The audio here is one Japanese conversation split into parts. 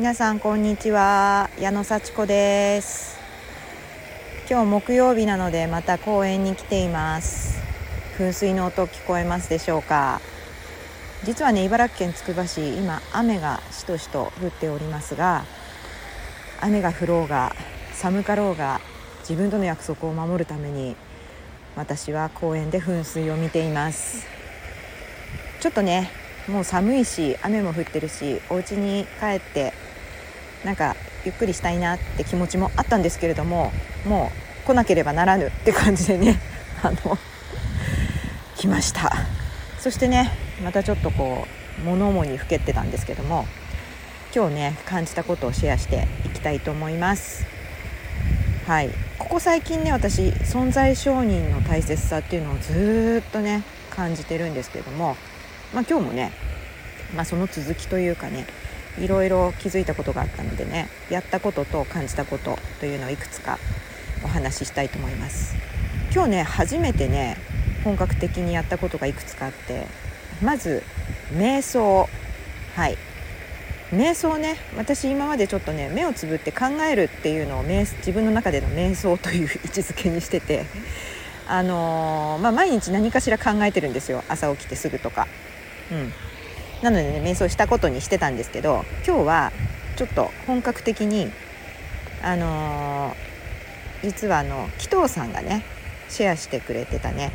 皆さんこんにちは。矢野幸子です。今日木曜日なのでまた公園に来ています。噴水の音聞こえますでしょうか。実はね茨城県つくば市今雨がしとしと降っておりますが雨が降ろうが寒かろうが自分との約束を守るために私は公園で噴水を見ています。ちょっとねもう寒いし雨も降ってるしお家に帰ってなんかゆっくりしたいなって気持ちもあったんですけれどももう来なければならぬって感じでね あの来ました。そしてねまたちょっとこう物思いにふけてたんですけども今日ね感じたことをシェアしていきたいと思います。はい。ここ最近ね私存在承認の大切さっていうのをずっとね感じてるんですけどもまあ、今日もね、まあ、その続きというかねいろいろ気づいたことがあったのでねやったことと感じたことというのをいくつかお話ししたいと思います。今日ね初めてね本格的にやったことがいくつかあってまず瞑想。はい。瞑想ね。私今までちょっとね目をつぶって考えるっていうのを自分の中での瞑想という位置づけにしててあのー、まあ、毎日何かしら考えてるんですよ。朝起きてすぐとか。うん、なのでね瞑想したことにしてたんですけど今日はちょっと本格的にあのー、実はあの紀藤さんがねシェアしてくれてたね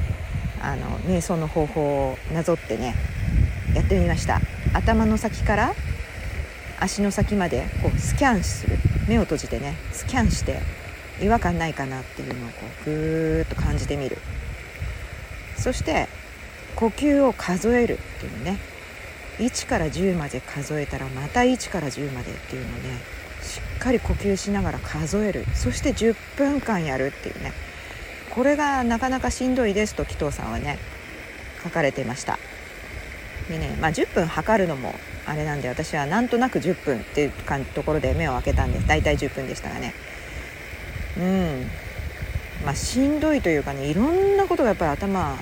あの瞑想の方法をなぞってねやってみました。頭の先から足の先までこうスキャンする。目を閉じてねスキャンして違和感ないかなっていうのをこうぐーっと感じてみる。そして呼吸を数えるっていうね1から10まで数えたらまた1から10までっていうのをねしっかり呼吸しながら数える。そして10分間やるっていうね。これがなかなかしんどいですと紀藤さんはね書かれてました。でね、まあ、10分測るのもあれなんで私はなんとなく10分っていうところで目を開けたんです。大体10分でしたがね。うん。まあしんどいというかねいろんなことがやっぱり頭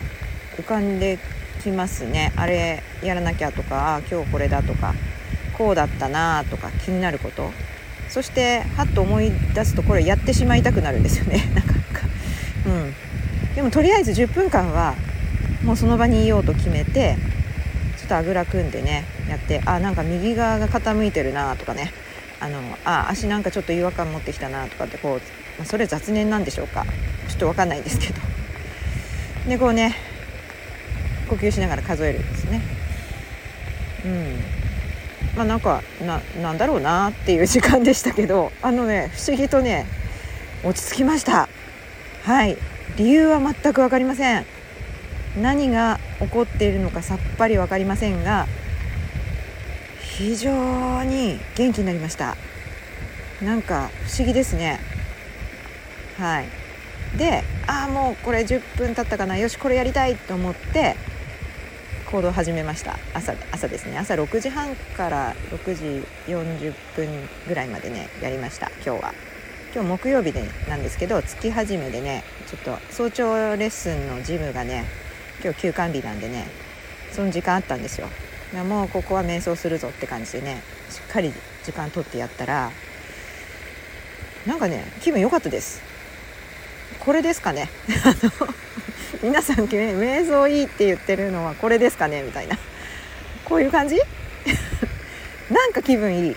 浮かんできますね。あれやらなきゃとか今日これだとかこうだったなとか気になること。そしてはっと思い出すとこれやってしまいたくなるんですよね。なかなか。うん。でもとりあえず10分間はもうその場にいようと決めてちょっとあぐら組んでねやってあなんか右側が傾いてるなとかね。あのあ足なんかちょっと違和感持ってきたなとかってこう、まあ、それ雑念なんでしょうか。ちょっと分かんないんですけど。でこうね呼吸しながら数えるんですね。うん。まあなんかななんだろうなっていう時間でしたけど あのね不思議とね落ち着きました。はい。理由は全く分かりません。何が起こっているのかさっぱり分かりませんが非常に元気になりました。なんか不思議ですね。はい。でああもうこれ10分経ったかな。よしこれやりたいと思って行動を始めました。朝朝ですね。朝6時半から6時40分ぐらいまでねやりました。今日は。今日木曜日でなんですけど月始めでねちょっと早朝レッスンのジムがね今日休館日なんでねその時間あったんですよ。もうここは瞑想するぞって感じでねしっかり時間取ってやったらなんかね気分良かったです。これですかね。皆さん瞑想いいって言ってるのはこれですかね？みたいな。こういう感じ？なんか気分いい。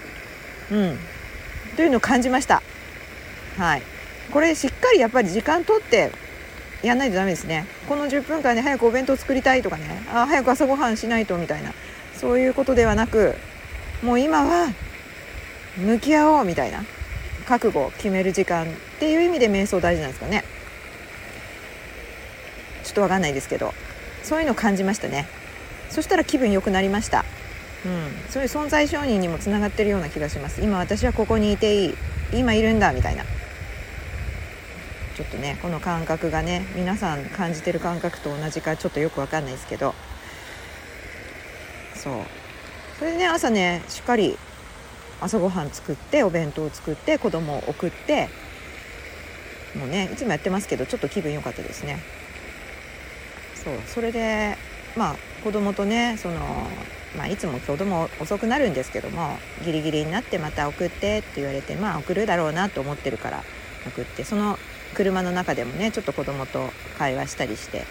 うん。というのを感じました。はい。これしっかりやっぱり時間とってやんないとダメですね。この10分間で早くお弁当作りたいとかね。あ早く朝ごはんしないとみたいな。そういうことではなくもう今は向き合おうみたいな。覚悟を決める時間っていう意味で瞑想大事なんですかね。ちょっと分かんないですけどそういうのを感じましたね。そしたら気分良くなりました。うん。そういう存在承認にもつながってるような気がします。今私はここにいていい。今いるんだみたいな。ちょっとねこの感覚がね皆さん感じてる感覚と同じかちょっとよく分かんないですけど。そう。それでね朝ねしっかり朝ごはん作ってお弁当を作って子供を送ってもうねいつもやってますけどちょっと気分良かったですね。そうそれでまあ子供とねそのまあ、いつも子供遅くなるんですけどもギリギリになってまた送ってって言われてまあ送るだろうなと思ってるから送ってその車の中でもねちょっと子供と会話したりして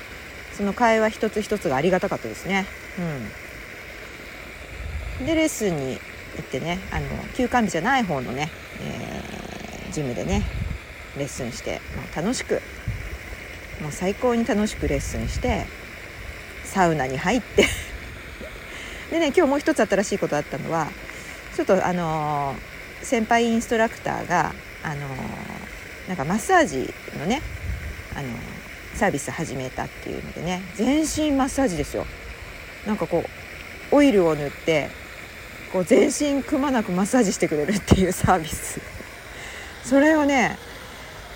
その会話一つ一つがありがたかったですね。うん、でレッスンに行ってねあの休館日じゃない方のね、えー、ジムでねレッスンして、まあ、楽しくもう最高に楽しくレッスンしてサウナに入って。でね今日もう一つ新しいことあったのはちょっとあのー、先輩インストラクターがあのー、なんかマッサージのねあのー、サービス始めたっていうのでね全身マッサージですよ。なんかこうオイルを塗ってこう全身くまなくマッサージしてくれるっていうサービス。それをね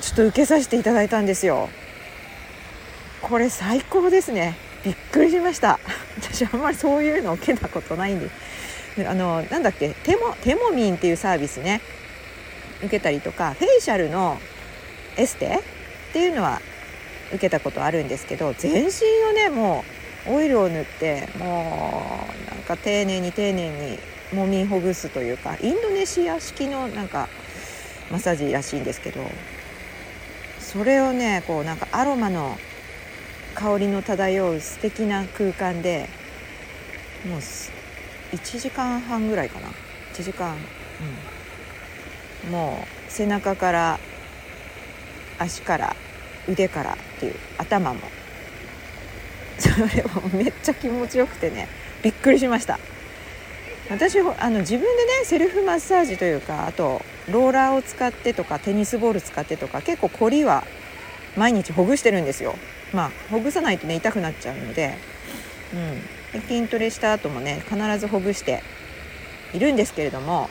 ちょっと受けさせていただいたんですよ。これ最高ですね。びっくりしました。私あんまりそういうの受けたことないんで。あのなんだっけ？テモテモミンっていうサービスね。受けたりとかフェイシャルのエステ？っていうのは受けたことあるんですけど全身をねもうオイルを塗ってもうなんか丁寧に丁寧にもみほぐすというかインドネシア式のなんかマッサージらしいんですけどそれをねこうなんかアロマの香りの漂う素敵な空間でもう1時間半ぐらいかな。1時間、うん、もう背中から足から腕からっていう頭も。それもめっちゃ気持ちよくてねびっくりしました。私あの自分でねセルフマッサージというかあとローラーを使ってとかテニスボール使ってとか結構凝りは毎日ほぐしてるんですよ。まあほぐさないとね痛くなっちゃうので,、うん、で筋トレした後もね必ずほぐしているんですけれども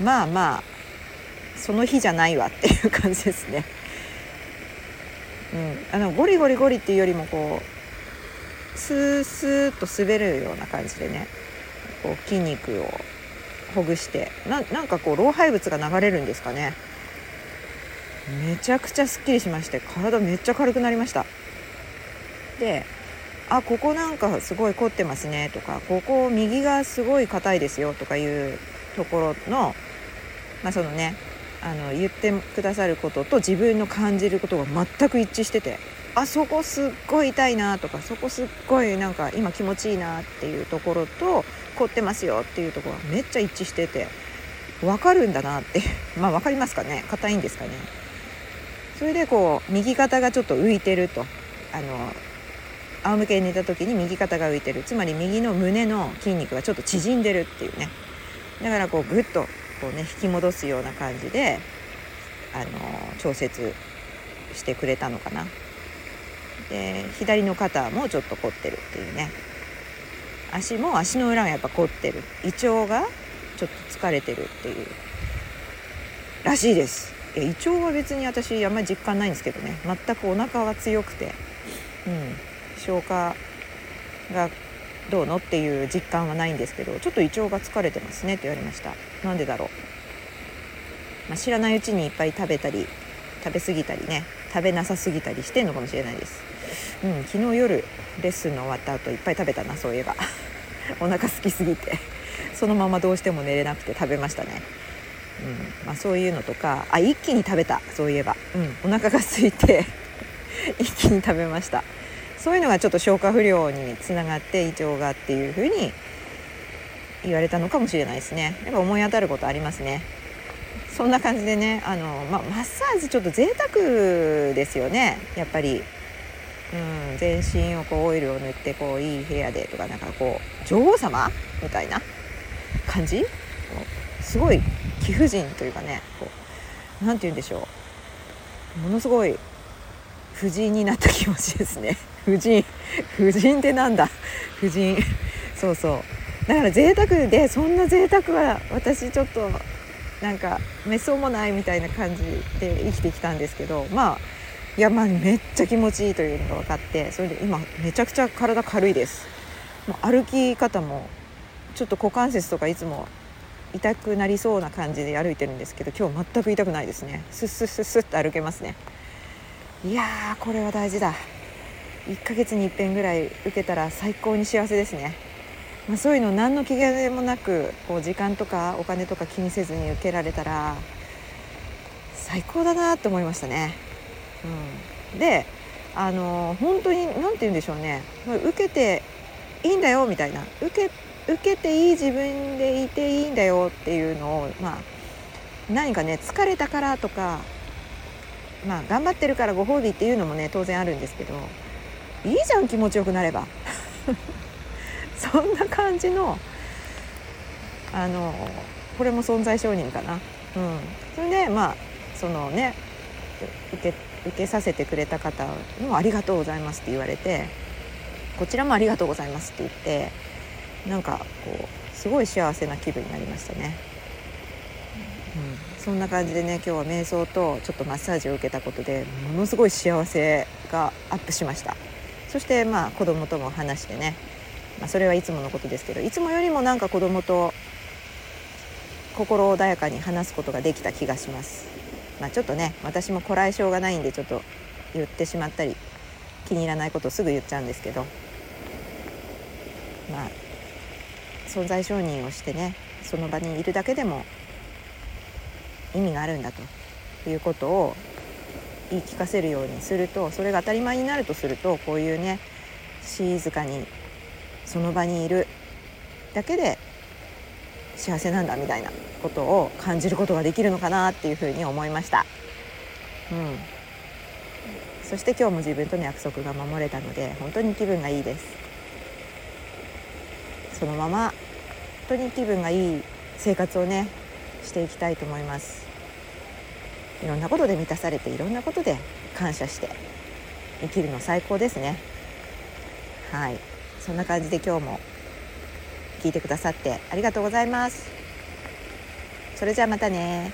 まあまあその日じゃないわっていう感じですね。うん、あのゴリゴリゴリっていうよりもこうスースーッと滑るような感じでねこう筋肉をほぐしてななんかこう老廃物が流れるんですかね。めちゃくちゃすっきりしまして体めっちゃ軽くなりました。であここなんかすごい凝ってますねとかここ右がすごい硬いですよとかいうところのまあそのねあの言ってくださることと自分の感じることが全く一致しててあそこすっごい痛いなとかそこすっごいなんか今気持ちいいなっていうところと凝ってますよっていうところがめっちゃ一致してて分かるんだなってまあ分かりますかね？硬いんですかね？それでこう右肩がちょっと浮いてると。あの仰向けに寝た時に右肩が浮いてる。つまり右の胸の筋肉がちょっと縮んでるっていうね。だからこうグッとこうね引き戻すような感じであの調節してくれたのかな。で左の肩もちょっと凝ってるっていうね。足も足の裏がやっぱ凝ってる。胃腸がちょっと疲れてるっていうらしいです。胃腸は別に私あんまり実感ないんですけどね。全くお腹が強くて、うん、消化がどうのっていう実感はないんですけどちょっと胃腸が疲れてますねって言われました。なんでだろう、まあ、知らないうちにいっぱい食べたり食べ過ぎたりね。食べなさすぎたりしてんのかもしれないです、うん、昨日夜レッスンの終わった後いっぱい食べたなそういえば。お腹空きすぎて。そのままどうしても寝れなくて食べましたね。うん。まあ、そういうのとかあ一気に食べた。そういえば、うん、お腹が空いて 一気に食べました。そういうのがちょっと消化不良につながって胃腸がっていうふうに言われたのかもしれないですね。やっぱ思い当たることありますね。そんな感じでねあの、まあ、マッサージちょっと贅沢ですよね。やっぱり、うん、全身をこうオイルを塗ってこういい部屋でとかなんかこう女王様みたいな感じ？すごい貴婦人というかね何て言うんでしょう。ものすごい婦人になった気持ちですね。婦人婦人ってなんだ？婦人。そうそう。だから贅沢でそんな贅沢は私ちょっとなんかめそうもないみたいな感じで生きてきたんですけどまあいやまあめっちゃ気持ちいいというのが分かってそれで今めちゃくちゃ体軽いです。もう歩き方もちょっと股関節とかいつも痛くなりそうな感じで歩いてるんですけど今日全く痛くないですね。スッスッスッスッと歩けますね。いやーこれは大事だ。1ヶ月に一遍ぐらい受けたら最高に幸せですね。まあ、そういうの何の気兼ねもなくこう時間とかお金とか気にせずに受けられたら最高だなと思いましたね。うん、であの本当に何て言うんでしょうね。受けていいんだよみたいな。受け受けていい自分でいていいんだよっていうのをまあ何かね疲れたからとかまあ頑張ってるからご褒美っていうのもね当然あるんですけどいいじゃん気持ちよくなれば そんな感じのあのこれも存在承認かな。うん、それでまあそのね受け受けさせてくれた方にも「ありがとうございます」って言われてこちらも「ありがとうございます」って言ってなんかこうすごい幸せな気分になりましたね。うん、そんな感じでね今日は瞑想とちょっとマッサージを受けたことでものすごい幸せがアップしました。そしてまあ子供とも話してね、まあ、それはいつものことですけどいつもよりもなんか子供と心穏やかに話すことができた気がします。まあ、ちょっとね私もこらえ性がないんでちょっと言ってしまったり気に入らないことをすぐ言っちゃうんですけど。まあ存在承認をしてねその場にいるだけでも意味があるんだということを言い聞かせるようにするとそれが当たり前になるとするとこういうね静かにその場にいるだけで幸せなんだみたいなことを感じることができるのかなっていうふうに思いました。うんそして今日も自分との約束が守れたので本当に気分がいいですそのまま当に気分がいい生活をねしていきたいと思います。いろんなことで満たされていろんなことで感謝して生きるの最高ですね。はい。そんな感じで今日も聞いてくださってありがとうございます。それじゃあまたね。